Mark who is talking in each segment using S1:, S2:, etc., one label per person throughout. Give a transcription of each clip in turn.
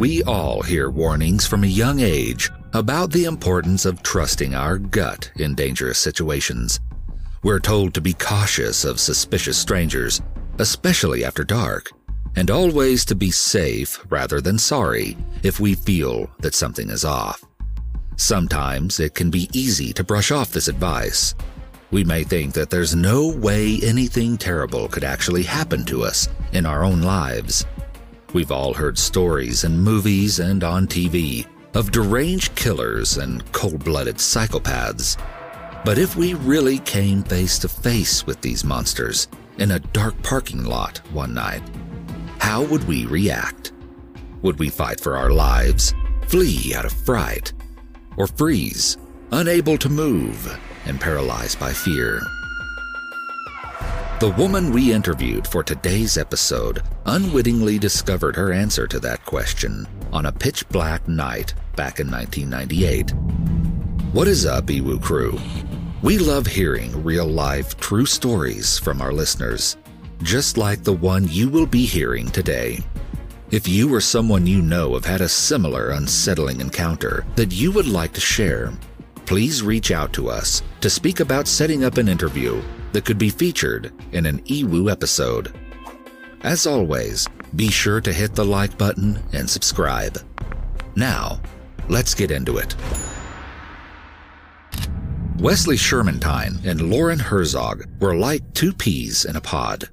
S1: We all hear warnings from a young age about the importance of trusting our gut in dangerous situations. We're told to be cautious of suspicious strangers, especially after dark, and always to be safe rather than sorry if we feel that something is off. Sometimes it can be easy to brush off this advice. We may think that there's no way anything terrible could actually happen to us in our own lives. We've all heard stories in movies and on TV of deranged killers and cold blooded psychopaths. But if we really came face to face with these monsters in a dark parking lot one night, how would we react? Would we fight for our lives, flee out of fright, or freeze, unable to move and paralyzed by fear? The woman we interviewed for today's episode unwittingly discovered her answer to that question on a pitch black night back in 1998. What is up, EWU crew? We love hearing real life, true stories from our listeners, just like the one you will be hearing today. If you or someone you know have had a similar unsettling encounter that you would like to share, please reach out to us to speak about setting up an interview that could be featured in an EWU episode. As always, be sure to hit the like button and subscribe. Now, let's get into it. Wesley Shermantine and Loren Herzog were like two peas in a pod.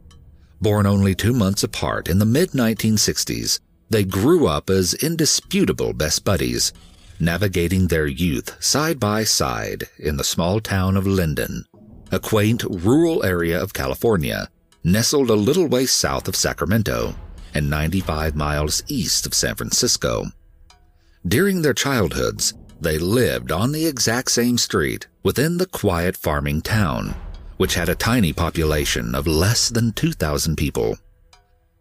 S1: Born only two months apart in the mid 1960s, they grew up as indisputable best buddies, navigating their youth side by side in the small town of Linden, a quaint rural area of California, nestled a little way south of Sacramento and 95 miles east of San Francisco. During their childhoods, they lived on the exact same street within the quiet farming town, which had a tiny population of less than 2,000 people.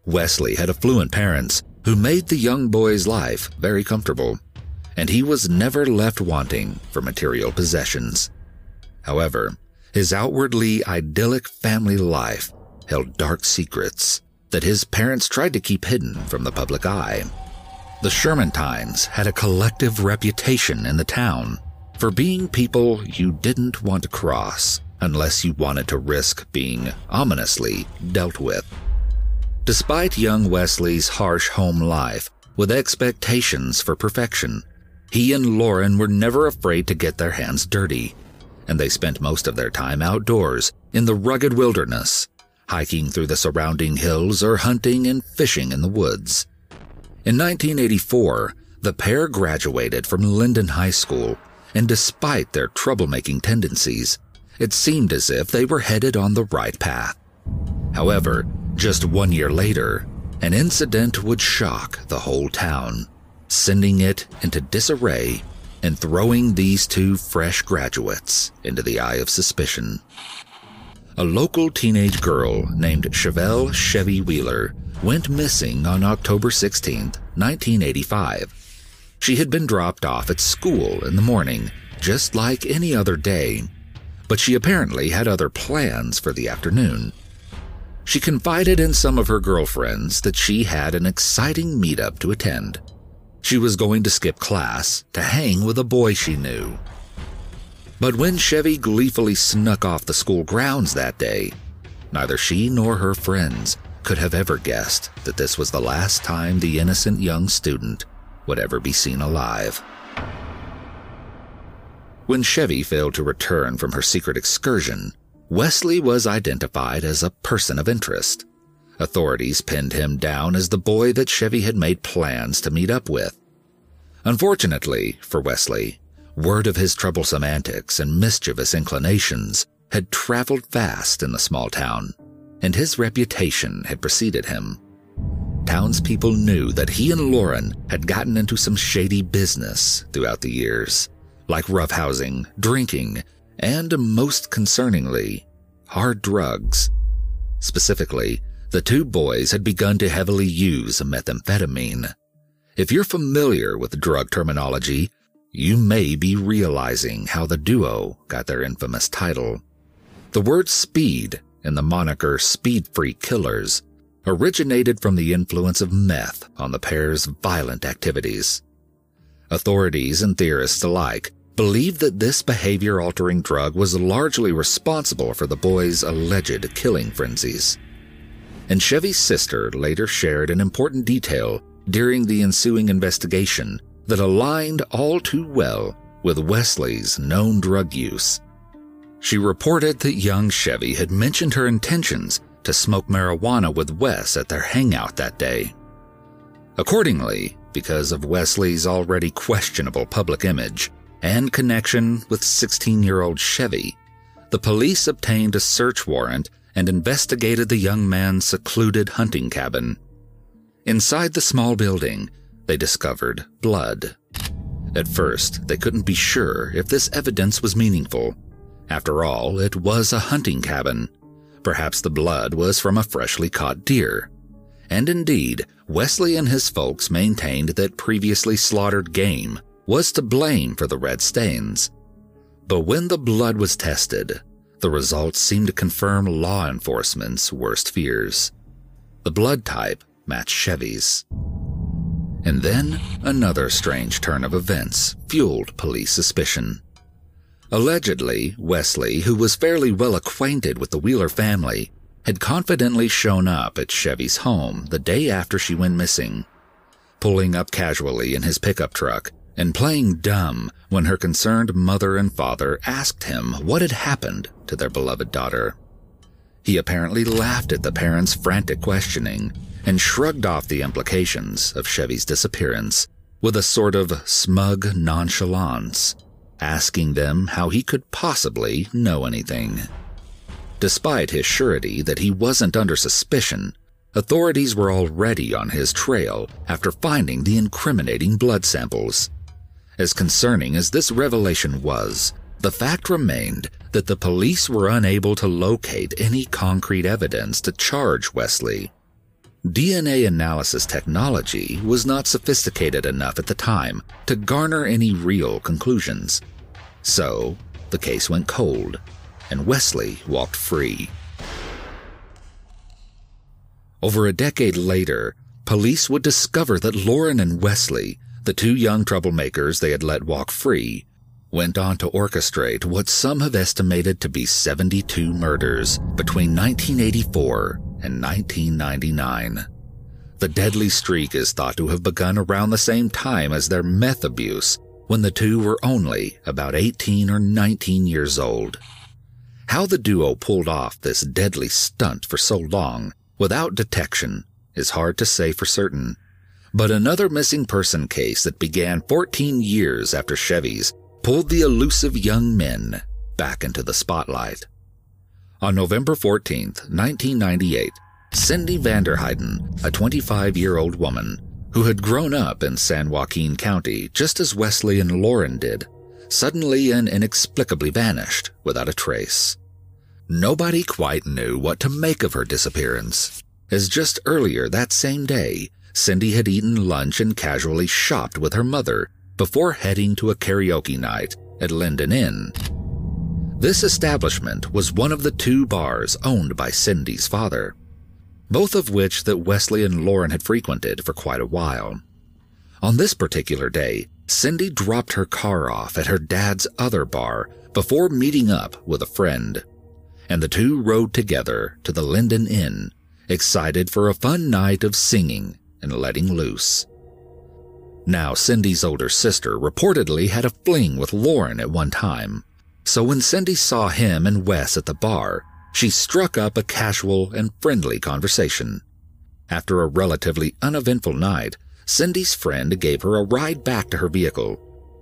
S1: Wesley had affluent parents who made the young boy's life very comfortable, and he was never left wanting for material possessions. However, his outwardly idyllic family life held dark secrets that his parents tried to keep hidden from the public eye. The Sherman Shermantines had a collective reputation in the town for being people you didn't want to cross unless you wanted to risk being ominously dealt with. Despite young Wesley's harsh home life with expectations for perfection, he and Loren were never afraid to get their hands dirty and they spent most of their time outdoors in the rugged wilderness, hiking through the surrounding hills or hunting and fishing in the woods. In 1984, the pair graduated from Linden High School, and despite their troublemaking tendencies, it seemed as if they were headed on the right path. However, just one year later, an incident would shock the whole town, sending it into disarray and throwing these two fresh graduates into the eye of suspicion. A local teenage girl named Chevelle Chevy Wheeler went missing on October 16, 1985. She had been dropped off at school in the morning, just like any other day, but she apparently had other plans for the afternoon. She confided in some of her girlfriends that she had an exciting meetup to attend she was going to skip class to hang with a boy she knew. But when Chevy gleefully snuck off the school grounds that day, neither she nor her friends could have ever guessed that this was the last time the innocent young student would ever be seen alive. When Chevy failed to return from her secret excursion, Wesley was identified as a person of interest. Authorities pinned him down as the boy that Chevy had made plans to meet up with. Unfortunately for Wesley, word of his troublesome antics and mischievous inclinations had traveled fast in the small town, and his reputation had preceded him. Townspeople knew that he and Loren had gotten into some shady business throughout the years, like roughhousing, drinking, and most concerningly, hard drugs. Specifically, the two boys had begun to heavily use methamphetamine. If you're familiar with drug terminology, you may be realizing how the duo got their infamous title. The word speed and the moniker Speed Freak Killers originated from the influence of meth on the pair's violent activities. Authorities and theorists alike believe that this behavior altering drug was largely responsible for the boy's alleged killing frenzies. And Chevy's sister later shared an important detail during the ensuing investigation that aligned all too well with Wesley's known drug use. She reported that young Chevy had mentioned her intentions to smoke marijuana with Wes at their hangout that day. Accordingly, because of Wesley's already questionable public image, and connection with 16 year old Chevy, the police obtained a search warrant and investigated the young man's secluded hunting cabin. Inside the small building, they discovered blood. At first, they couldn't be sure if this evidence was meaningful. After all, it was a hunting cabin. Perhaps the blood was from a freshly caught deer. And indeed, Wesley and his folks maintained that previously slaughtered game was to blame for the red stains. But when the blood was tested, the results seemed to confirm law enforcement's worst fears. The blood type matched Chevy's. And then another strange turn of events fueled police suspicion. Allegedly, Wesley, who was fairly well acquainted with the Wheeler family, had confidently shown up at Chevy's home the day after she went missing, pulling up casually in his pickup truck and playing dumb when her concerned mother and father asked him what had happened to their beloved daughter. He apparently laughed at the parents' frantic questioning and shrugged off the implications of Chevy's disappearance with a sort of smug nonchalance, asking them how he could possibly know anything. Despite his surety that he wasn't under suspicion, authorities were already on his trail after finding the incriminating blood samples. As concerning as this revelation was, the fact remained that the police were unable to locate any concrete evidence to charge Wesley. DNA analysis technology was not sophisticated enough at the time to garner any real conclusions. So, the case went cold, and Wesley walked free. Over a decade later, police would discover that Loren and Wesley the two young troublemakers they had let walk free went on to orchestrate what some have estimated to be 72 murders between 1984 and 1999. The deadly streak is thought to have begun around the same time as their meth abuse, when the two were only about 18 or 19 years old. How the duo pulled off this deadly stunt for so long without detection is hard to say for certain. But another missing person case that began 14 years after Chevy's pulled the elusive young men back into the spotlight. On November 14, 1998, Cindy Vanderheiden, a 25 year old woman who had grown up in San Joaquin County just as Wesley and Loren did, suddenly and inexplicably vanished without a trace. Nobody quite knew what to make of her disappearance, as just earlier that same day, Cindy had eaten lunch and casually shopped with her mother before heading to a karaoke night at Linden Inn. This establishment was one of the two bars owned by Cindy's father, both of which that Wesley and Loren had frequented for quite a while. On this particular day, Cindy dropped her car off at her dad's other bar before meeting up with a friend, and the two rode together to the Linden Inn, excited for a fun night of singing and letting loose. Now, Cindy's older sister reportedly had a fling with Loren at one time, so when Cindy saw him and Wes at the bar, she struck up a casual and friendly conversation. After a relatively uneventful night, Cindy's friend gave her a ride back to her vehicle,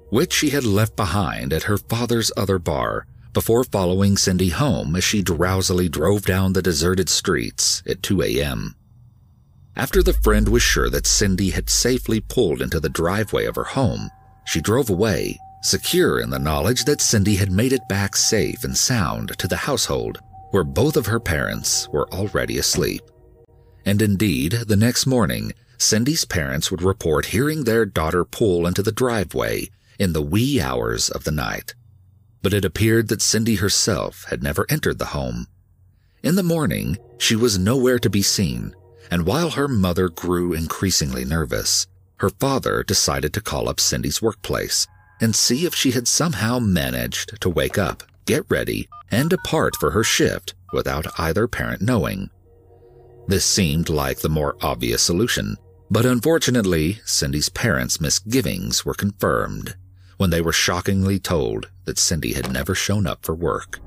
S1: which she had left behind at her father's other bar before following Cindy home as she drowsily drove down the deserted streets at 2 a.m. After the friend was sure that Cindy had safely pulled into the driveway of her home, she drove away, secure in the knowledge that Cindy had made it back safe and sound to the household where both of her parents were already asleep. And indeed, the next morning, Cindy's parents would report hearing their daughter pull into the driveway in the wee hours of the night. But it appeared that Cindy herself had never entered the home. In the morning, she was nowhere to be seen, and while her mother grew increasingly nervous, her father decided to call up Cindy's workplace and see if she had somehow managed to wake up, get ready, and depart for her shift without either parent knowing. This seemed like the more obvious solution, but unfortunately, Cindy's parents' misgivings were confirmed when they were shockingly told that Cindy had never shown up for work.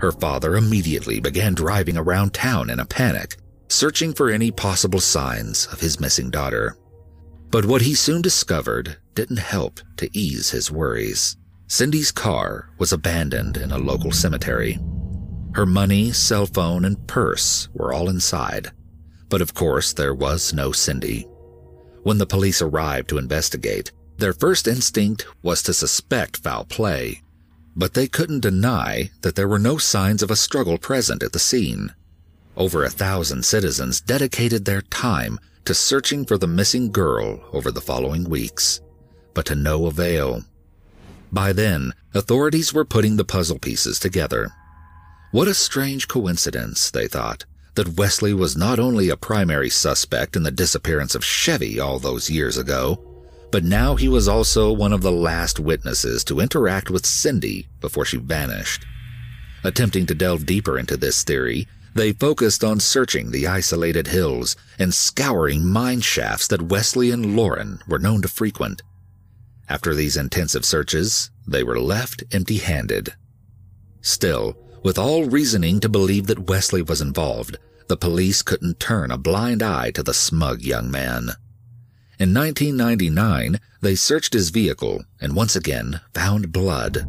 S1: Her father immediately began driving around town in a panic, searching for any possible signs of his missing daughter. But what he soon discovered didn't help to ease his worries. Cindy's car was abandoned in a local cemetery. Her money, cell phone, and purse were all inside. But of course, there was no Cindy. When the police arrived to investigate, their first instinct was to suspect foul play. But they couldn't deny that there were no signs of a struggle present at the scene. Over a thousand citizens dedicated their time to searching for the missing girl over the following weeks, but to no avail. By then, authorities were putting the puzzle pieces together what a strange coincidence, they thought, that Wesley was not only a primary suspect in the disappearance of Chevy all those years ago, but now he was also one of the last witnesses to interact with Cindy before she vanished. Attempting to delve deeper into this theory, they focused on searching the isolated hills and scouring mine shafts that Wesley and Loren were known to frequent. After these intensive searches, they were left empty handed. Still, with all reasoning to believe that Wesley was involved, the police couldn't turn a blind eye to the smug young man. In 1999, they searched his vehicle and once again found blood.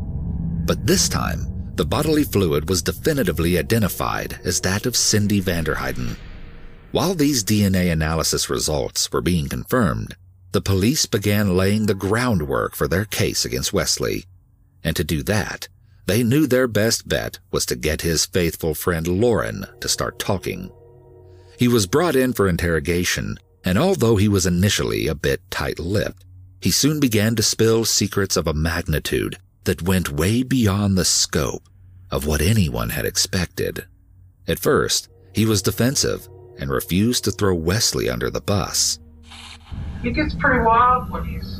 S1: But this time, the bodily fluid was definitively identified as that of Cindy Vanderheiden. While these DNA analysis results were being confirmed, the police began laying the groundwork for their case against Wesley. And to do that, they knew their best bet was to get his faithful friend Loren to start talking. He was brought in for interrogation, and although he was initially a bit tight lipped, he soon began to spill secrets of a magnitude that went way beyond the scope of what anyone had expected. At first, he was defensive and refused to throw Wesley under the bus.
S2: He gets pretty wild when he's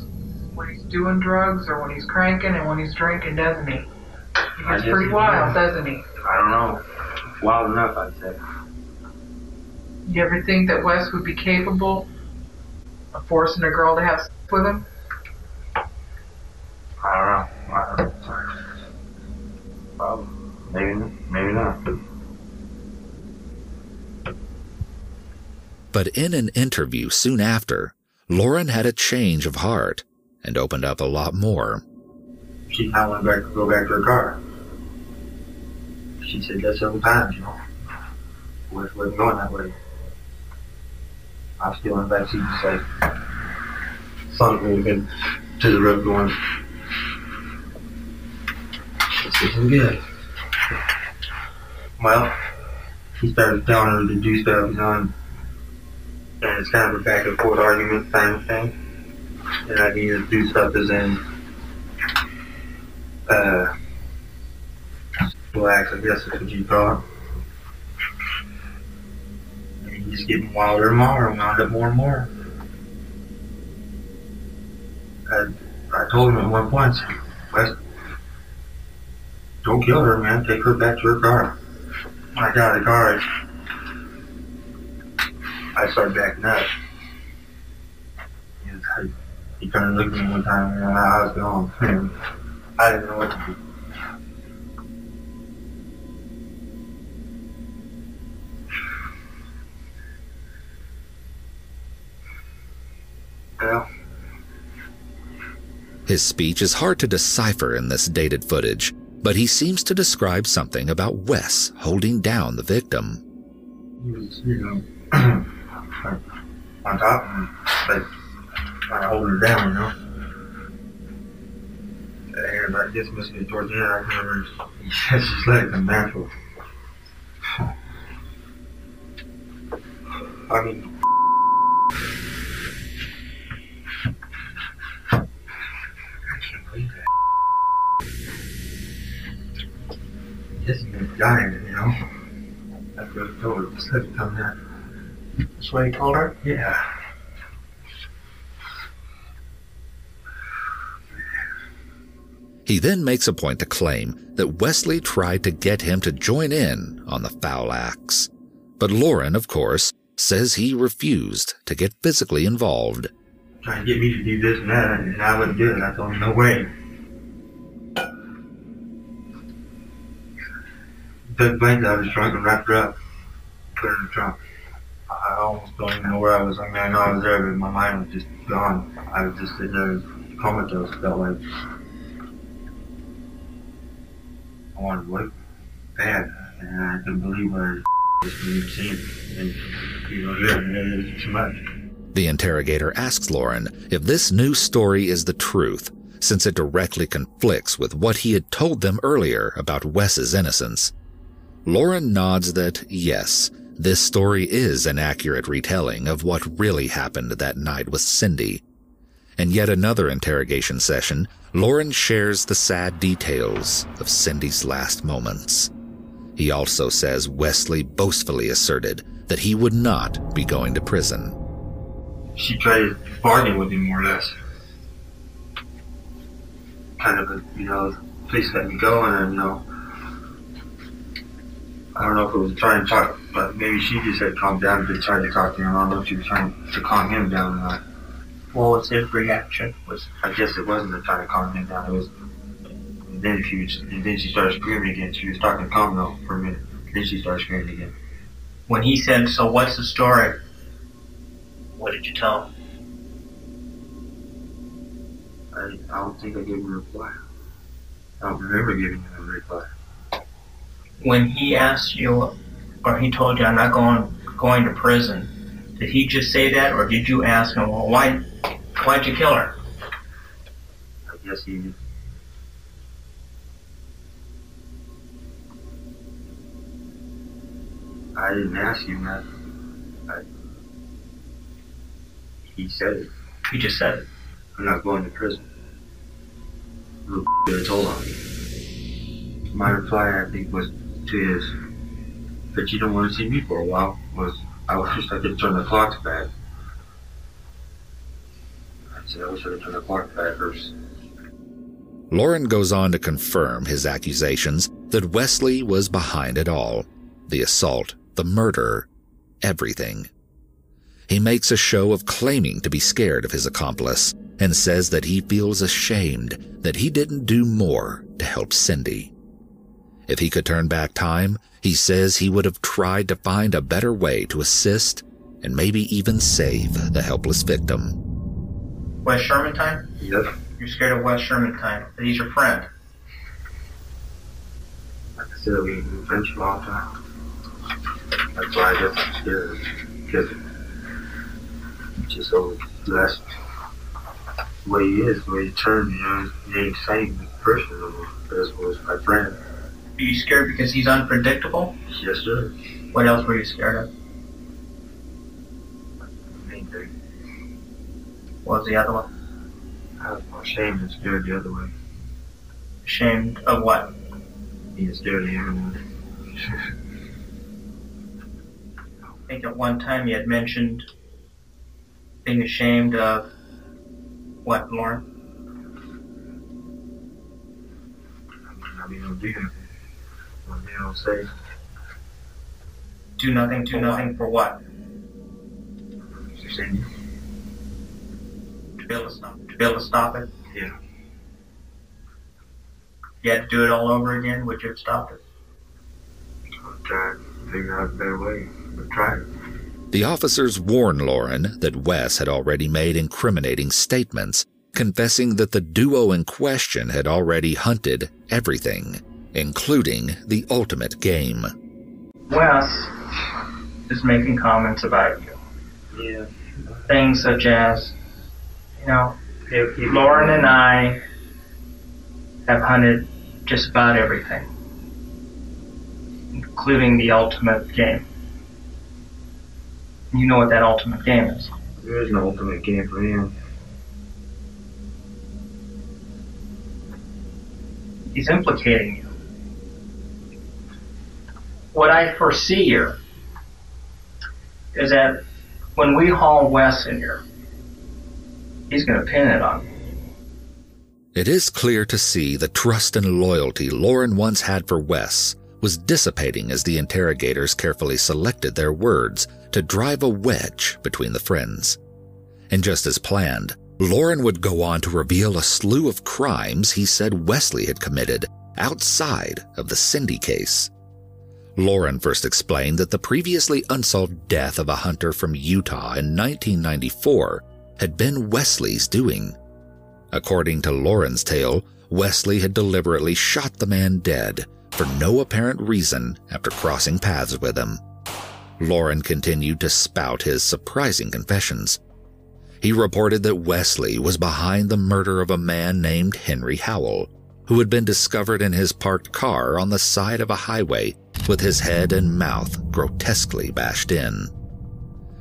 S2: when he's doing drugs or when he's cranking and when he's drinking, doesn't he? He's pretty wild, doesn't he?
S3: I don't know. Wild enough, I'd say.
S2: You ever think that Wes would be capable of forcing a girl to have sex with him?
S3: I don't know. I don't know. Well, maybe, maybe not.
S1: But in an interview soon after, Loren had a change of heart and opened up a lot more.
S3: She I went back to go back to her car. She said that several times, you know. Wes wasn't going that way. I was still in the back seat like son would have been to the road going, This isn't good. Well, he started telling her to do stuff, you know, and, and it's kind of a back and forth argument kind of thing. And I needed to do stuff as in uh, blacks, I guess is what you it. And he's getting wilder and wilder wound up more and more. I, I told him at one point, Wes, don't kill her, man. Take her back to her car. I got a car, I started backing up. He kind of looked at me one time and I was going, I didn't know what to do.
S1: His speech is hard to decipher in this dated footage, but he seems to describe something about Wes holding down the victim.
S3: he was, you know, on top me, like, trying to hold her down, you know. And I guess must be towards the end, I remember he says his leg come natural. I mean, dying, you know. That's what I told her. His leg come natural.
S4: That's what he told her?
S3: Yeah.
S1: He then makes a point to claim that Wesley tried to get him to join in on the foul acts. But Loren, of course, says he refused to get physically involved.
S3: Trying to get me to do this and that, and I wouldn't do it. I told him, no way. Took blankets out of his trunk and wrapped her up. Put in the trunk. I almost don't even know where I was. I mean, I know I was there, but my mind was just gone. I was just sitting there comatose, felt like. I wanted to wake bad, and I couldn't believe what I been seeing. And was there, and it was too much.
S1: The interrogator asks Loren if this new story is the truth, since it directly conflicts with what he had told them earlier about Wes's innocence. Loren nods that yes, this story is an accurate retelling of what really happened that night with Cindy. In yet another interrogation session, Loren shares the sad details of Cindy's last moments. He also says Wesley boastfully asserted that he would not be going to prison.
S3: She tried to bargain with him more or less. Kind of a, you know, please let me go and, you know, I don't know if it was trying to talk, but maybe she just had calmed down and just tried to talk to him. I don't know if she was trying to calm him down or not.
S4: What was his reaction?
S3: Was I guess it wasn't to try to calm him down. It was. And then she was, and then she started screaming again. She was talking to calm though for a minute. Then she started screaming again.
S4: When he said, so what's the story? What did you tell him?
S3: I, I don't think I gave him a reply. I don't remember giving him a reply.
S4: When he asked you, or he told you, I'm not going going to prison, did he just say that, or did you ask him, well, why, why'd you kill her?
S3: I guess he. I didn't ask him that. I, he said it.
S4: He just said it.
S3: I'm not going to prison. Little told on me. My reply, I think, was to his, but you don't want to see me for a while, was I wish I could turn the clocks back. I said, I wish I could turn the clock back first.
S1: Loren goes on to confirm his accusations that Wesley was behind it all the assault, the murder, everything. He makes a show of claiming to be scared of his accomplice and says that he feels ashamed that he didn't do more to help Cindy. If he could turn back time, he says he would have tried to find a better way to assist and maybe even save the helpless victim.
S4: Wes Shermantine?
S3: Yep.
S4: You're scared of Wes Shermantine, but he's your friend.
S3: Like I said, we've been friends for a long time. That's why I guess I'm scared. Because just so blessed. The way he is, the way he turned, you know, he ain't the same person no more. As was my friend.
S4: Are you scared because he's unpredictable?
S3: Yes, sir.
S4: What else were you scared of?
S3: Main thing.
S4: What was the other one?
S3: I was more ashamed and scared the other way.
S4: Ashamed of what?
S3: Being scared of him.
S4: I think at one time you had mentioned being ashamed of what, Loren?
S3: I mean, I don't do anything. I mean, I don't say.
S4: Do nothing, do nothing for what?
S3: You saying?
S4: To be able to stop, to be able to stop it?
S3: Yeah.
S4: You had to do it all over again, would you have stopped it?
S3: I'm trying to figure out a better way. But try it.
S1: The officers warn Loren that Wes had already made incriminating statements, confessing that the duo in question had already hunted everything, including the ultimate game.
S4: Wes is making comments about you.
S3: Yeah.
S4: Things such as, you know, Loren and I have hunted just about everything, including the ultimate game. You know what that ultimate game is.
S3: There is no ultimate game for him.
S4: He's implicating you. What I foresee here is that when we haul Wes in here, he's going to pin it on me.
S1: It is clear to see the trust and loyalty Loren once had for Wes was dissipating as the interrogators carefully selected their words to drive a wedge between the friends. And just as planned, Loren would go on to reveal a slew of crimes he said Wesley had committed outside of the Cindy case. Loren first explained that the previously unsolved death of a hunter from Utah in 1994 had been Wesley's doing. According to Loren's tale, Wesley had deliberately shot the man dead for no apparent reason after crossing paths with him. Loren continued to spout his surprising confessions. He reported that Wesley was behind the murder of a man named Henry Howell, who had been discovered in his parked car on the side of a highway with his head and mouth grotesquely bashed in.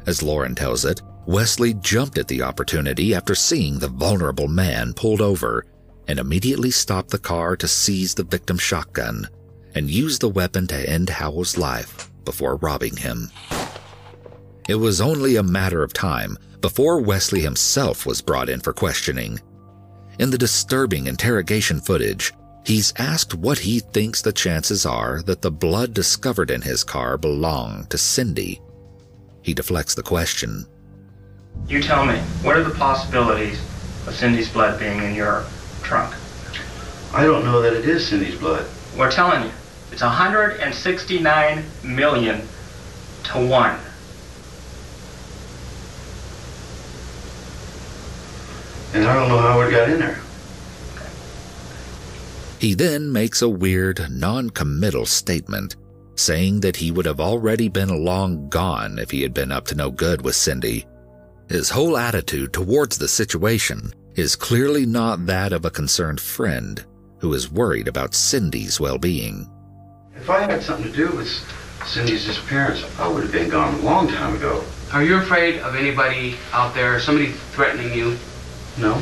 S1: As Loren tells it, Wesley jumped at the opportunity after seeing the vulnerable man pulled over and immediately stopped the car to seize the victim's shotgun and use the weapon to end Howell's life before robbing him. It was only a matter of time before Wesley himself was brought in for questioning. In the disturbing interrogation footage, he's asked what he thinks the chances are that the blood discovered in his car belonged to Cindy. He deflects the question.
S4: You tell me, what are the possibilities of Cindy's blood being in your trunk?
S5: I don't know that it is Cindy's blood.
S4: We're telling you. It's 169 million to 1.
S5: And I don't know how it got in there.
S1: He then makes a weird, non committal statement, saying that he would have already been long gone if he had been up to no good with Cindy. His whole attitude towards the situation is clearly not that of a concerned friend who is worried about Cindy's well being.
S5: If I had something to do with Cindy's disappearance, I would have been gone a long time ago.
S6: Are you afraid of anybody out there, somebody threatening you?
S5: No.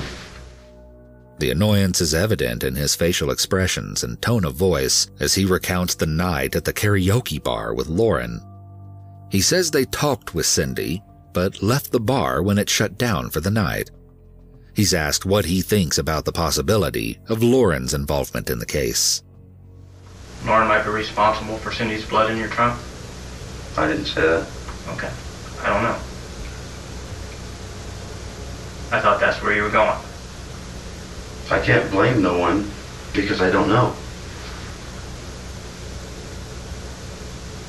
S1: The annoyance is evident in his facial expressions and tone of voice as he recounts the night at the karaoke bar with Loren. He says they talked with Cindy, but left the bar when it shut down for the night. He's asked what he thinks about the possibility of Loren's involvement in the case.
S4: Loren might be responsible for Cindy's blood in your trunk?
S5: I didn't say that.
S4: Okay. I don't know. I thought that's where you were going.
S5: I can't blame no one because I don't know.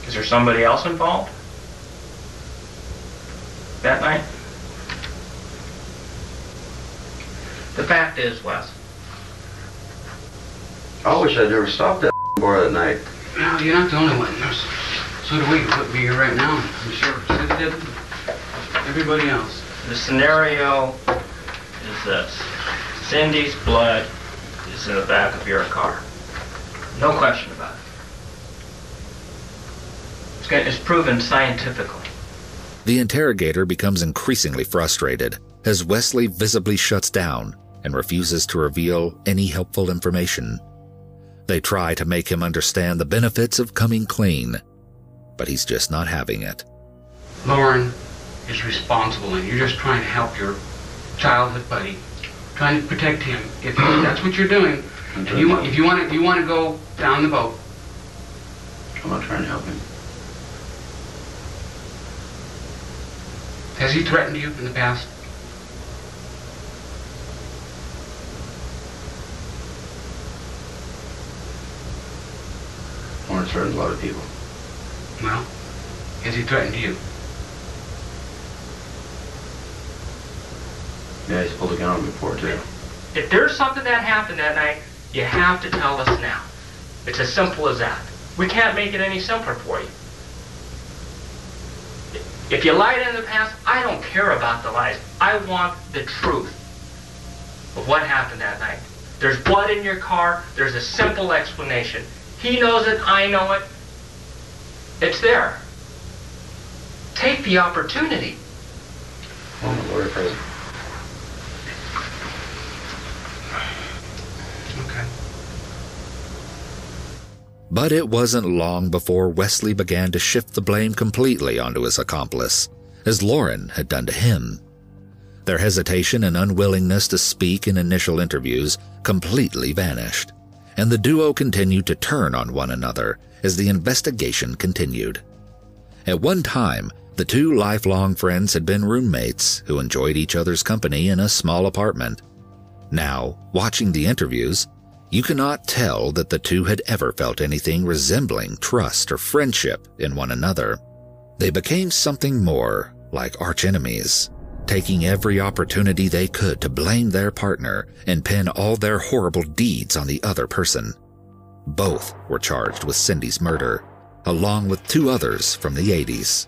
S4: Is there somebody else involved? That night? The fact is, Wes,
S5: I wish I'd never stopped that bar that night.
S6: No, you're not the only one. There's, so do we. Would be here right now. I'm sure. So did everybody else.
S4: the scenario is this. Cindy's blood is in the back of your car. No question about it. It's, gonna, it's proven scientifically.
S1: The interrogator becomes increasingly frustrated as Wesley visibly shuts down and refuses to reveal any helpful information. They try to make him understand the benefits of coming clean, but he's just not having it.
S6: Loren is responsible, and you're just trying to help your childhood buddy, trying to protect him. If that's what you're doing, and you if you want to, you want to go down the boat.
S5: I'm not trying to help him.
S6: Has he threatened you in the past?
S5: Loren's hurt a lot of people.
S6: Well, has he threatened you?
S5: Yeah, he's pulled a gun on me before too.
S4: If there's something that happened that night, you have to tell us now. It's as simple as that. We can't make it any simpler for you. If you lied in the past, I don't care about the lies. I want the truth of what happened that night. There's blood in your car. There's a simple explanation. He knows it. I know it. It's there. Take the opportunity.
S5: Well, my lawyer present.
S6: Okay.
S1: But it wasn't long before Wesley began to shift the blame completely onto his accomplice, as Loren had done to him. Their hesitation and unwillingness to speak in initial interviews completely vanished, and the duo continued to turn on one another as the investigation continued. At one time, the two lifelong friends had been roommates who enjoyed each other's company in a small apartment. Now, watching the interviews, you cannot tell that the two had ever felt anything resembling trust or friendship in one another. They became something more like archenemies, taking every opportunity they could to blame their partner and pin all their horrible deeds on the other person. Both were charged with Cindy's murder, along with two others from the 80s.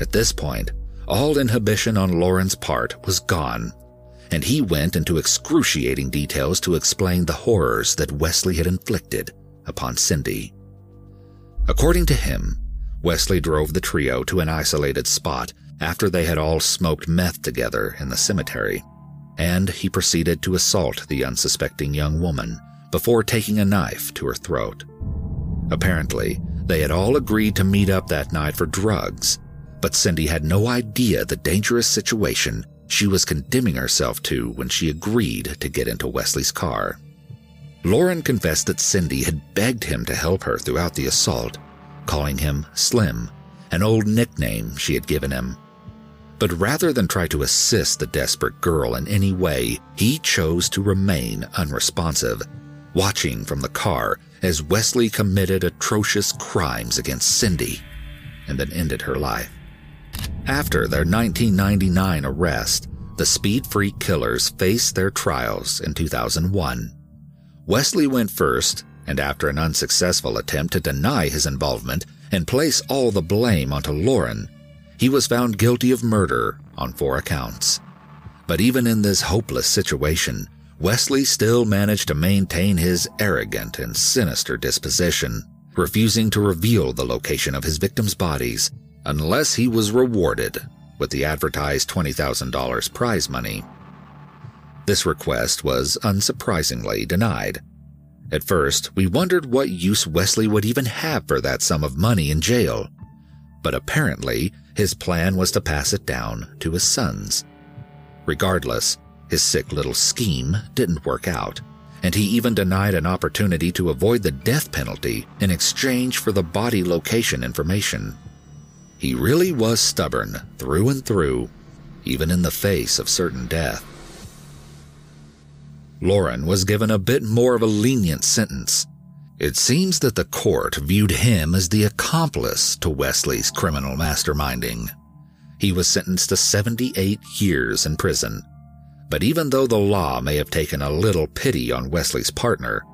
S1: At this point, all inhibition on Loren's part was gone, and he went into excruciating details to explain the horrors that Wesley had inflicted upon Cindy. According to him, Wesley drove the trio to an isolated spot after they had all smoked meth together in the cemetery, and he proceeded to assault the unsuspecting young woman before taking a knife to her throat. Apparently, they had all agreed to meet up that night for drugs, but Cindy had no idea the dangerous situation she was condemning herself to when she agreed to get into Wesley's car. Loren confessed that Cindy had begged him to help her throughout the assault, calling him Slim, an old nickname she had given him. But rather than try to assist the desperate girl in any way, he chose to remain unresponsive, watching from the car as Wesley committed atrocious crimes against Cindy and then ended her life. After their 1999 arrest, the Speed Freak killers faced their trials in 2001. Wesley went first, and after an unsuccessful attempt to deny his involvement and place all the blame onto Loren, he was found guilty of murder on four accounts. But even in this hopeless situation, Wesley still managed to maintain his arrogant and sinister disposition, refusing to reveal the location of his victims' bodies unless he was rewarded with the advertised $20,000 prize money. This request was unsurprisingly denied. At first, we wondered what use Wesley would even have for that sum of money in jail, but apparently his plan was to pass it down to his sons. Regardless, his sick little scheme didn't work out, and he even denied an opportunity to avoid the death penalty in exchange for the body location information. He really was stubborn through and through, even in the face of certain death. Loren was given a bit more of a lenient sentence. It seems that the court viewed him as the accomplice to Wesley's criminal masterminding. He was sentenced to 78 years in prison. But even though the law may have taken a little pity on Wesley's partner,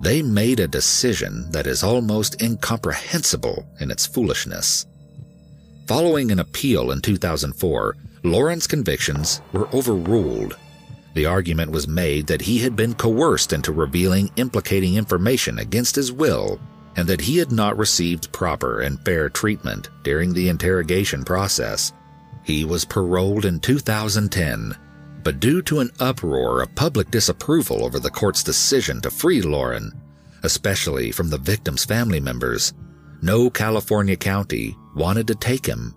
S1: they made a decision that is almost incomprehensible in its foolishness. Following an appeal in 2004, Loren's convictions were overruled. The argument was made that he had been coerced into revealing implicating information against his will and that he had not received proper and fair treatment during the interrogation process. He was paroled in 2010, but due to an uproar of public disapproval over the court's decision to free Loren, especially from the victim's family members, no California county wanted to take him.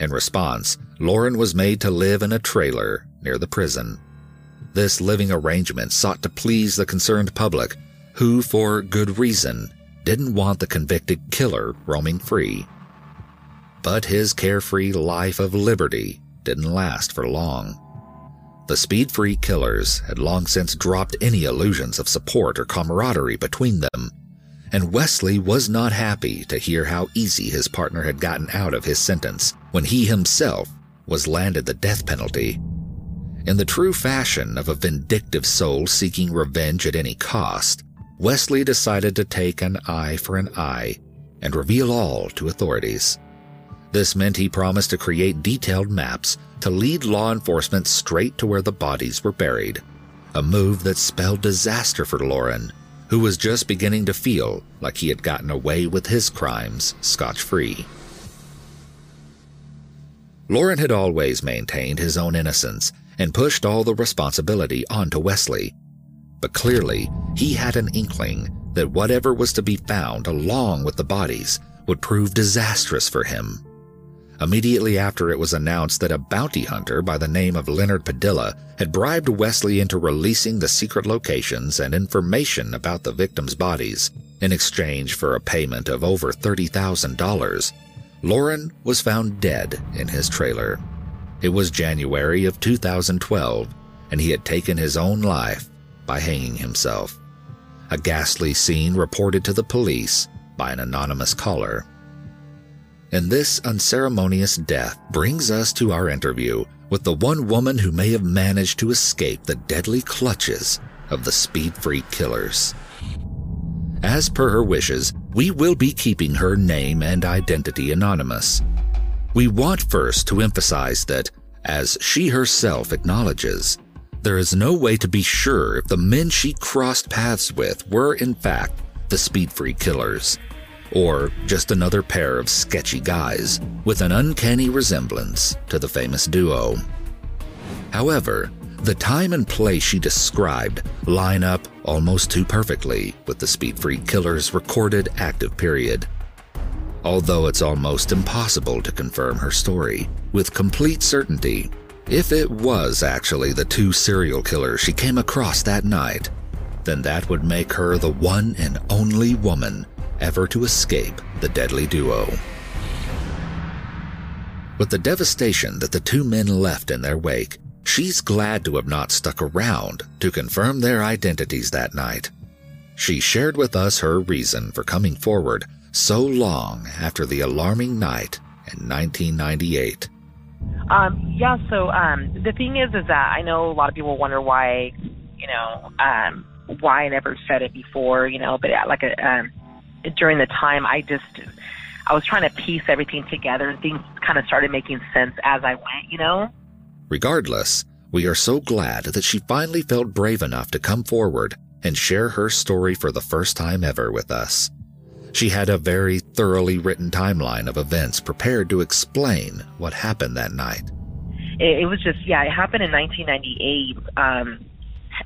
S1: In response, Loren was made to live in a trailer near the prison. This living arrangement sought to please the concerned public, who, for good reason, didn't want the convicted killer roaming free. But his carefree life of liberty didn't last for long. The speed freak killers had long since dropped any illusions of support or camaraderie between them and Wesley was not happy to hear how easy his partner had gotten out of his sentence when he himself was landed the death penalty. In the true fashion of a vindictive soul seeking revenge at any cost, Wesley decided to take an eye for an eye and reveal all to authorities. This meant he promised to create detailed maps to lead law enforcement straight to where the bodies were buried, a move that spelled disaster for Loren who was just beginning to feel like he had gotten away with his crimes scotch free. Loren had always maintained his own innocence and pushed all the responsibility onto Wesley. But clearly, he had an inkling that whatever was to be found along with the bodies would prove disastrous for him. Immediately after it was announced that a bounty hunter by the name of Leonard Padilla had bribed Wesley into releasing the secret locations and information about the victims' bodies in exchange for a payment of over $30,000, Loren was found dead in his trailer. It was January of 2012, and he had taken his own life by hanging himself. A ghastly scene reported to the police by an anonymous caller. And this unceremonious death brings us to our interview with the one woman who may have managed to escape the deadly clutches of the speed freak killers. As per her wishes, we will be keeping her name and identity anonymous. We want first to emphasize that, as she herself acknowledges, there is no way to be sure if the men she crossed paths with were, in fact, the speed freak killers or just another pair of sketchy guys with an uncanny resemblance to the famous duo. However, the time and place she described line up almost too perfectly with the Speed Freak killer's recorded active period. Although it's almost impossible to confirm her story with complete certainty, if it was actually the two serial killers she came across that night, then that would make her the one and only woman ever to escape the deadly duo. With the devastation that the two men left in their wake, she's glad to have not stuck around to confirm their identities that night. She shared with us her reason for coming forward so long after the alarming night in 1998.
S7: Um, yeah, so um, the thing is, is that I know a lot of people wonder why, you know, um, why I never said it before, you know, but like a, um, during the time, I just I was trying to piece everything together, and things kind of started making sense as I went. You know.
S1: Regardless, we are so glad that she finally felt brave enough to come forward and share her story for the first time ever with us. She had a very thoroughly written timeline of events prepared to explain what happened that night.
S7: It, it was just, yeah, it happened in 1998. Um,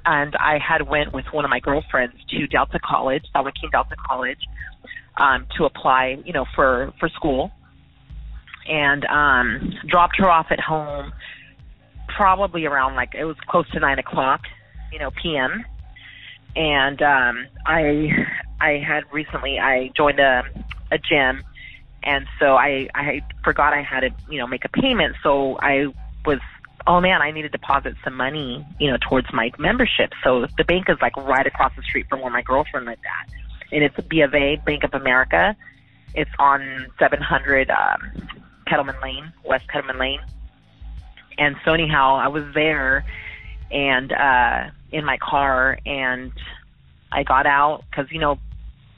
S7: and I had went with one of my girlfriends to Delta College, San Joaquin Delta College, um, to apply, you know, for for school, and um, dropped her off at home, probably around like it was close to nine o'clock, you know, p.m. And um, I I had recently I joined a a gym, and so I I forgot I had to you know make a payment, so I was oh man, I need to deposit some money, you know, towards my membership. So the bank is like right across the street from where my girlfriend lived at. And it's B of A, Bank of America. It's on 700 um, Kettleman Lane, West Kettleman Lane. And so anyhow, I was there and uh in my car and I got out cuz you know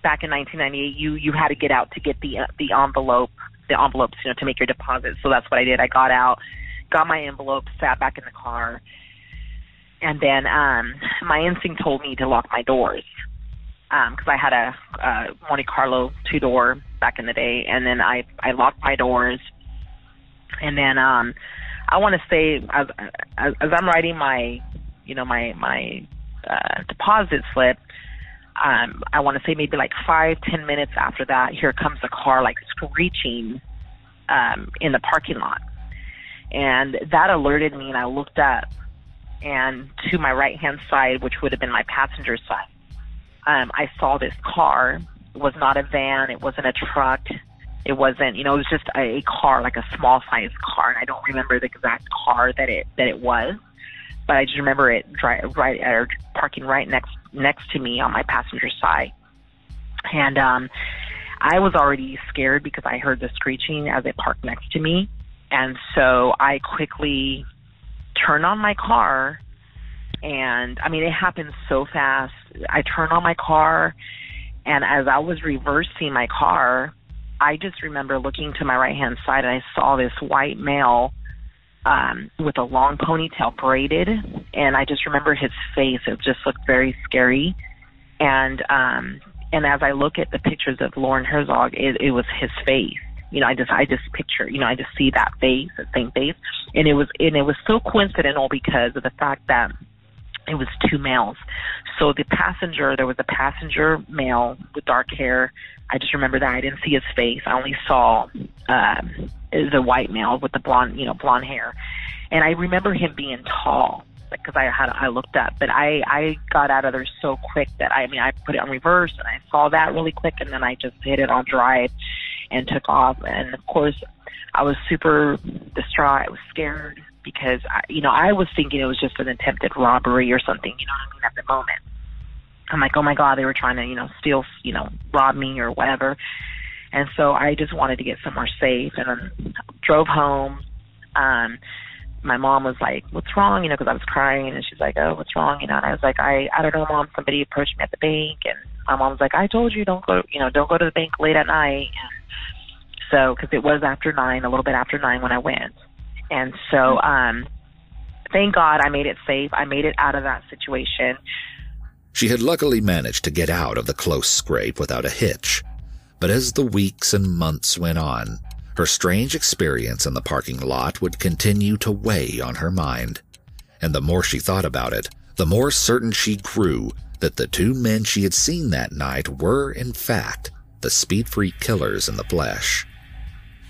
S7: back in 1998 you you had to get out to get the uh, the envelope the envelopes you know to make your deposit so that's what I did I got out got my envelope, sat back in the car, and then um, my instinct told me to lock my doors because um, I had a, a Monte Carlo two door back in the day, and then I I locked my doors, and then um, I want to say as, as as I'm writing my you know my my uh, deposit slip. Um, I want to say maybe like five, ten minutes after that, here comes a car like screeching um, in the parking lot. And that alerted me, and I looked up, and to my right hand side, which would have been my passenger side, um, I saw this car. It was not a van, it wasn't a truck, it wasn't, you know, it was just a, a car, like a small sized car, and I don't remember the exact car that it that it was, but I just remember it dry, right or parking right next next to me on my passenger side, and um, I was already scared because I heard the screeching as it parked next to me and so I quickly turned on my car and I mean it happened so fast. I turned on my car and as I was reversing my car, I just remember looking to my right hand side and I saw this white male um with a long ponytail braided and I just remember his face. It just looked very scary. And um and as I look at the pictures of Loren Herzog, it, it was his face you know, I just I just picture, you know, I just see that face, the same face, and it was and it was so coincidental because of the fact that it was two males. So the passenger, there was a passenger male with dark hair. I just remember that I didn't see his face. I only saw um, the white male with the blonde, you know, blonde hair. And I remember him being tall because I had I looked up, but I I got out of there so quick that I, mean I put it on reverse and I saw that really quick, and then I just hit it on drive and took off. And of course, I was super distraught. I was scared because I, you know I was thinking it was just an attempted robbery or something. You know what I mean? At the moment, I'm like, oh my god, they were trying to you know steal, you know, rob me or whatever. And so I just wanted to get somewhere safe and then drove home. Um, my mom was like, "What's wrong?" You know, because I was crying, and she's like, "Oh, what's wrong?" You know, and I was like, "I I don't know, mom. Somebody approached me at the bank, and my mom was like, "I told you don't go, you know, don't go to the bank late at night." So, because it was after nine, a little bit after nine when I went, and so, um, thank God I made it safe. I made it out of that situation.
S1: She had luckily managed to get out of the close scrape without a hitch. But as the weeks and months went on, her strange experience in the parking lot would continue to weigh on her mind. And the more she thought about it, the more certain she grew that the two men she had seen that night were, in fact, the speed freak killers in the flesh.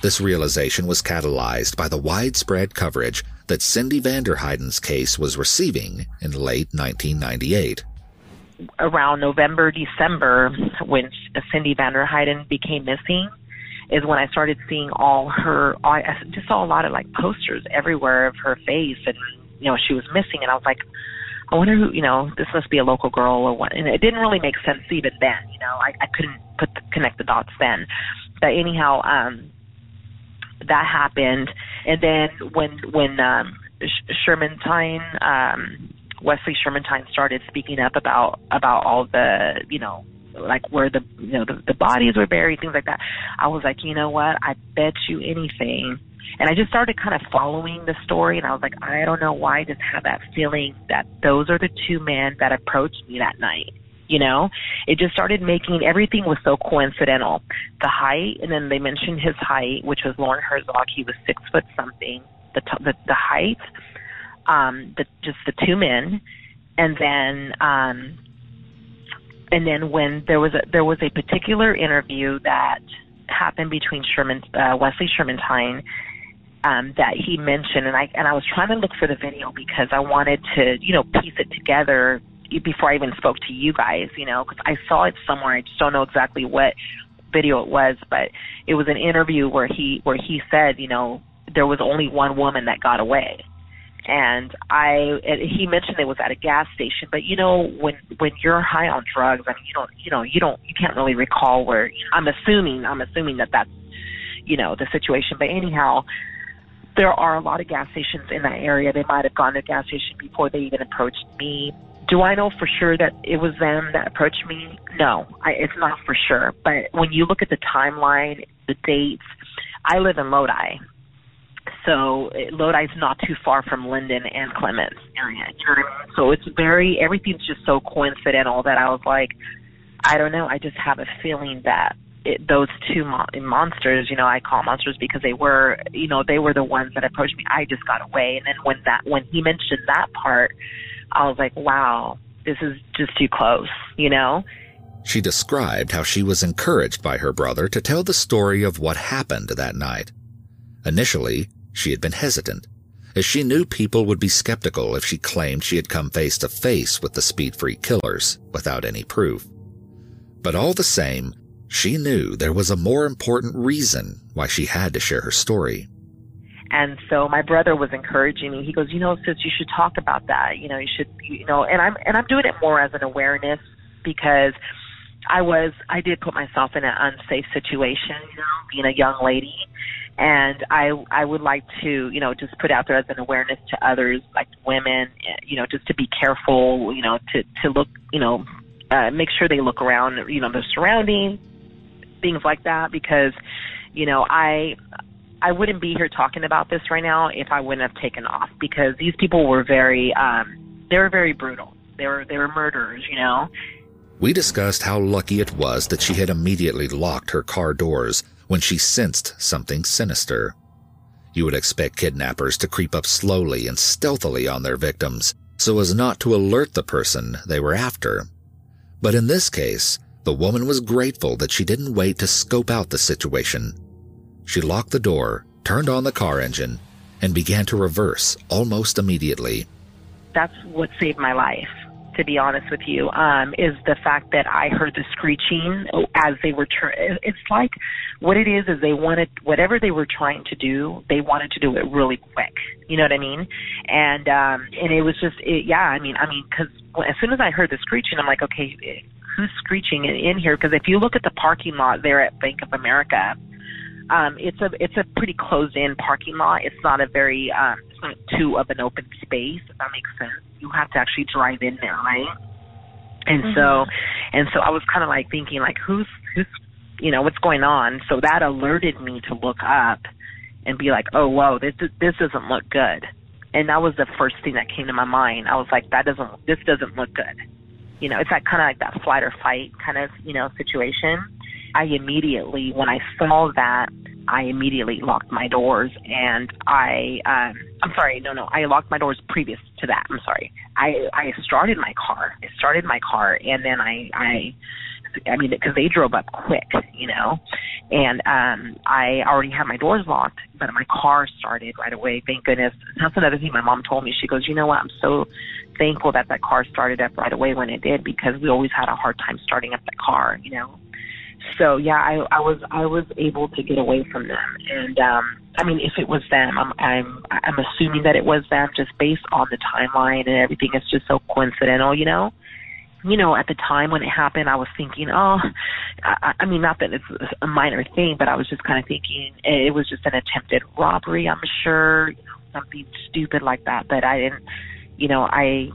S1: This realization was catalyzed by the widespread coverage that Cindy Vanderheiden's case was receiving in late 1998.
S7: Around November, December, when Cindy Vanderheiden became missing, is when I started seeing all her. I just saw a lot of like posters everywhere of her face, and you know she was missing, and I was like, I wonder who. You know, this must be a local girl or what. And it didn't really make sense even then. You know, I I couldn't put the, connect the dots then. But anyhow, um, that happened, and then when when um, Shermantine, um, Wesley Shermantine started speaking up about about all the you know like where the you know the, the bodies were buried, things like that. I was like, you know what? I bet you anything. And I just started kind of following the story, and I was like, I don't know why I just have that feeling that those are the two men that approached me that night. You know, it just started making everything was so coincidental. The height, and then they mentioned his height, which was Loren Herzog. He was six foot something. The t- the, the height, um, the just the two men, and then um, and then when there was a there was a particular interview that happened between Sherman uh, Wesley Shermantine um, that he mentioned, and I and I was trying to look for the video because I wanted to you know piece it together before I even spoke to you guys, you know, because I saw it somewhere. I just don't know exactly what video it was, but it was an interview where he where he said, you know, there was only one woman that got away and I and he mentioned it was at a gas station. But you know, when when you're high on drugs, I mean, you don't you know you don't you can't really recall where. I'm assuming I'm assuming that that's you know the situation. But anyhow, there are a lot of gas stations in that area. They might have gone to a gas station before they even approached me. Do I know for sure that it was them that approached me? No, I, it's not for sure. But when you look at the timeline, the dates, I live in Lodi, so Lodi's not too far from Linden and Clements area. So it's very everything's just so coincidental that I was like, I don't know. I just have a feeling that it, those two mo- monsters, you know, I call monsters because they were, you know, they were the ones that approached me. I just got away, and then when that when he mentioned that part, I was like, wow, this is just too close, you know.
S1: She described how she was encouraged by her brother to tell the story of what happened that night. Initially, she had been hesitant, as she knew people would be skeptical if she claimed she had come face to face with the speed freak killers without any proof. But all the same, she knew there was a more important reason why she had to share her story.
S7: And so my brother was encouraging me. He goes, you know, sis, you should talk about that. You know, you should, you know, and I'm and I'm doing it more as an awareness because I was I did put myself in an unsafe situation, you know, being a young lady and I I would like to you know just put out there as an awareness to others like women you know just to be careful you know to to look you know uh, make sure they look around you know their surroundings things like that because you know I I wouldn't be here talking about this right now if I wouldn't have taken off because these people were very um they were very brutal they were they were murderers you know
S1: we discussed how lucky it was that she had immediately locked her car doors when she sensed something sinister. You would expect kidnappers to creep up slowly and stealthily on their victims, so as not to alert the person they were after. But in this case, the woman was grateful that she didn't wait to scope out the situation. She locked the door, turned on the car engine, and began to reverse almost immediately.
S7: That's what saved my life, to be honest with you, um, is the fact that I heard the screeching as they were. Tr- it's like what it is is they wanted whatever they were trying to do, they wanted to do it really quick. You know what I mean? And um, and it was just it, yeah. I mean, I mean, because as soon as I heard the screeching, I'm like, okay, who's screeching in, in here? Because if you look at the parking lot there at Bank of America, um, it's a it's a pretty closed in parking lot. It's not a very um, it's not too of an open space. If that makes sense, you have to actually drive in there, right? And mm-hmm. so, and so I was kind of like thinking like, who's who's you know what's going on? So that alerted me to look up and be like, oh whoa, this this doesn't look good. And that was the first thing that came to my mind. I was like, that doesn't this doesn't look good. You know, it's that kind of like that flight or fight kind of you know situation I immediately, when I saw that, I immediately locked my doors and I, um, I'm sorry, no, no, I locked my doors previous to that. I'm sorry. I, I started my car. I started my car and then I, I, I mean, because they drove up quick, you know, and um I already had my doors locked, but my car started right away. Thank goodness. That's another thing my mom told me. She goes, you know what? I'm so thankful that that car started up right away when it did because we always had a hard time starting up the car, you know so yeah, I, I was I was able to get away from them, and um, I mean, if it was them, I'm I'm I'm assuming that it was them, just based on the timeline and everything. It's just so coincidental, you know. You know, at the time when it happened, I was thinking, oh, I, I mean, not that it's a minor thing, but I was just kind of thinking it was just an attempted robbery. I'm sure, you know, something stupid like that. But I didn't, you know, I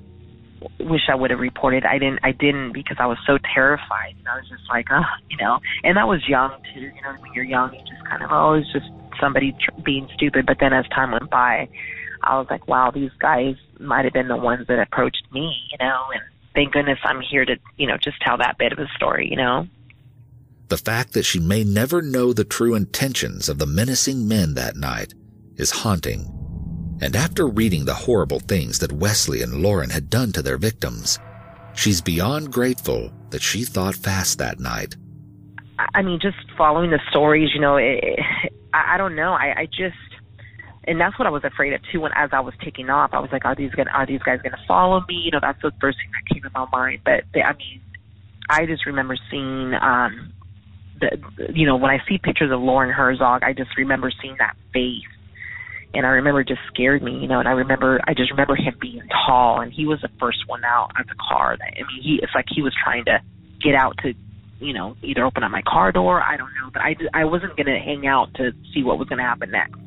S7: wish I would have reported. I didn't. I didn't because I was so terrified. And I was just like, oh, you know. And I was young too. You know, when you're young, you just kind of, oh, it's just somebody tr- being stupid. But then as time went by, I was like, wow, these guys might have been the ones that approached me. You know, and thank goodness I'm here to, you know, just tell that bit of a story. You know.
S1: The fact that she may never know the true intentions of the menacing men that night is haunting and after reading the horrible things that Wesley and Loren had done to their victims, she's beyond grateful that she thought fast that night.
S7: I mean, just following the stories, you know, it, I, don't know. I, I just, and that's what I was afraid of too. When as I was taking off, I was like, are these gonna, are these guys gonna follow me? You know, that's the first thing that came to my mind. But they, I mean, I just remember seeing, um, the, you know, when I see pictures of Loren Herzog, I just remember seeing that face and I remember it just scared me, you know. And I remember, I just remember him being tall, and he was the first one out of the car. That, I mean, he it's like he was trying to get out to, you know, either open up my car door. I don't know, but I I wasn't gonna hang out to see what was gonna happen next.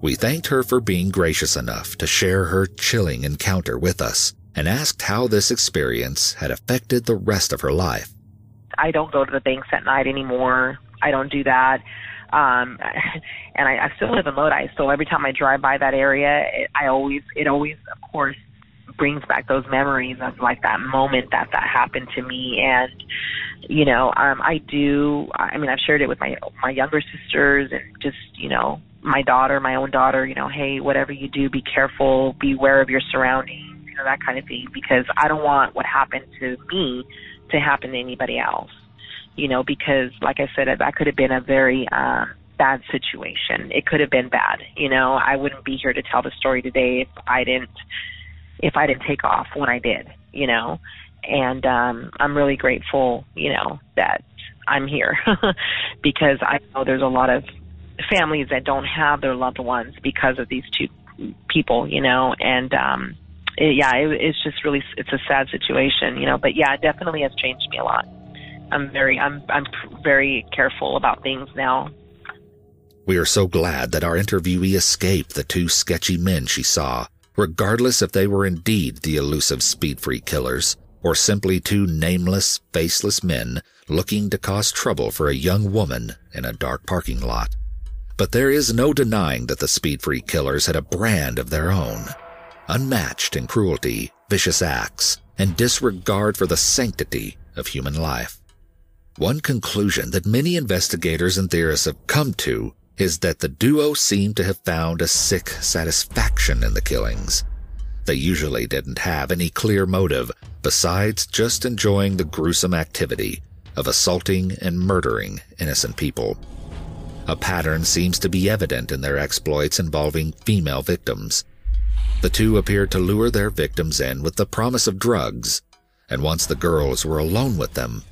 S1: We thanked her for being gracious enough to share her chilling encounter with us and asked how this experience had affected the rest of her life.
S7: I don't go to the banks at night anymore. I don't do that um and I, I still live in Lodi, so every time I drive by that area, it, I always it always of course brings back those memories of like that moment that that happened to me. And you know um I do I mean I've shared it with my my younger sisters and just you know my daughter my own daughter you know hey whatever you do be careful be aware of your surroundings you know that kind of thing because I don't want what happened to me to happen to anybody else you know, because like I said, that could have been a very um, bad situation. It could have been bad. You know, I wouldn't be here to tell the story today if I didn't if I didn't take off when I did. You know, and um, I'm really grateful. You know that I'm here because I know there's a lot of families that don't have their loved ones because of these two people. You know, and um, it, yeah, it, it's just really it's a sad situation. You know, but yeah, it definitely has changed me a lot. I'm very I'm I'm very careful about things now.
S1: We are so glad that our interviewee escaped the two sketchy men she saw, regardless if they were indeed the elusive speed freak killers or simply two nameless, faceless men looking to cause trouble for a young woman in a dark parking lot. But there is no denying that the speed freak killers had a brand of their own, unmatched in cruelty, vicious acts, and disregard for the sanctity of human life. One conclusion that many investigators and theorists have come to is that the duo seem to have found a sick satisfaction in the killings. They usually didn't have any clear motive besides just enjoying the gruesome activity of assaulting and murdering innocent people. A pattern seems to be evident in their exploits involving female victims. The two appeared to lure their victims in with the promise of drugs, and once the girls were alone with them,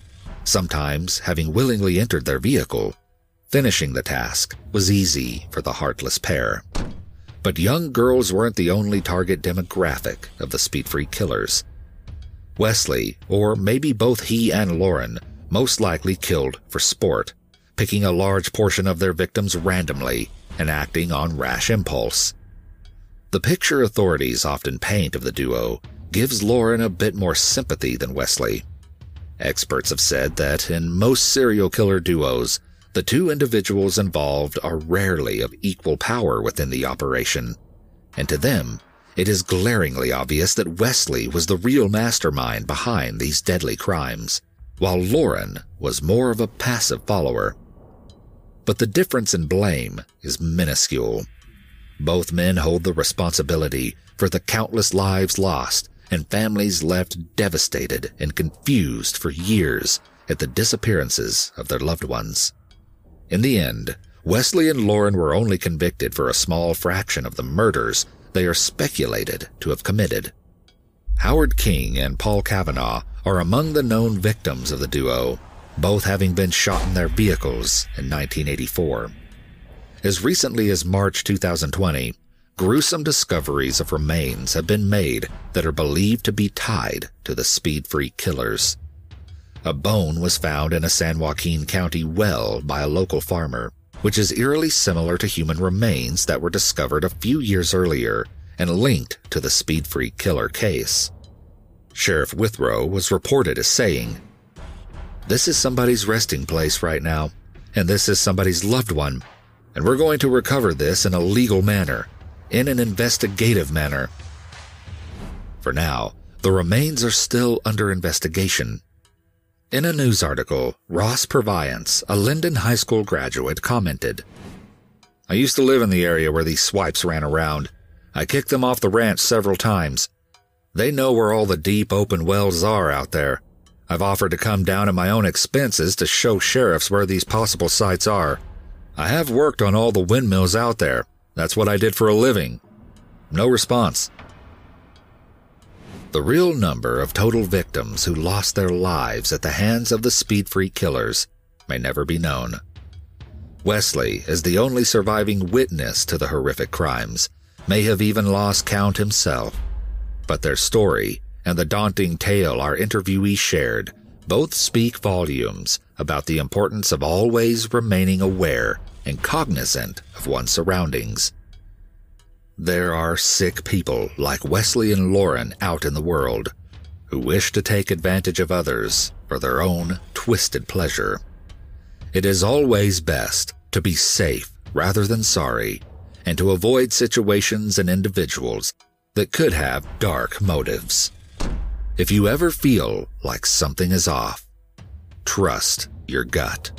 S1: sometimes having willingly entered their vehicle, finishing the task was easy for the heartless pair. But young girls weren't the only target demographic of the Speed Freak killers. Wesley, or maybe both he and Loren, most likely killed for sport picking a large portion of their victims randomly and acting on rash impulse. The picture authorities often paint of the duo gives Loren a bit more sympathy than Wesley. Experts have said that in most serial killer duos, the two individuals involved are rarely of equal power within the operation, and to them, it is glaringly obvious that Wesley was the real mastermind behind these deadly crimes, while Loren was more of a passive follower but the difference in blame is minuscule. Both men hold the responsibility for the countless lives lost and families left devastated and confused for years at the disappearances of their loved ones. In the end, Wesley and Loren were only convicted for a small fraction of the murders they are speculated to have committed. Howard King and Paul Cavanaugh are among the known victims of the duo, both having been shot in their vehicles in 1984. As recently as March 2020, gruesome discoveries of remains have been made that are believed to be tied to the Speed Freak killers. A bone was found in a San Joaquin County well by a local farmer, which is eerily similar to human remains that were discovered a few years earlier and linked to the Speed Freak killer case. Sheriff Withrow was reported as saying, this is somebody's resting place right now, and this is somebody's loved one, and we're going to recover this in a legal manner, in an investigative manner. For now, the remains are still under investigation. In a news article, Ross Purviance, a Linden High School graduate, commented, I used to live in the area where these swipes ran around. I kicked them off the ranch several times. They know where all the deep open wells are out there. I've offered to come down at my own expenses to show sheriffs where these possible sites are. I have worked on all the windmills out there. That's what I did for a living. No response. The real number of total victims who lost their lives at the hands of the Speed Freak killers may never be known. Wesley, as the only surviving witness to the horrific crimes, may have even lost count himself. But their story and the daunting tale our interviewee shared both speak volumes about the importance of always remaining aware and cognizant of one's surroundings. There are sick people like Wesley and Loren out in the world who wish to take advantage of others for their own twisted pleasure. It is always best to be safe rather than sorry and to avoid situations and individuals that could have dark motives. If you ever feel like something is off, trust your gut.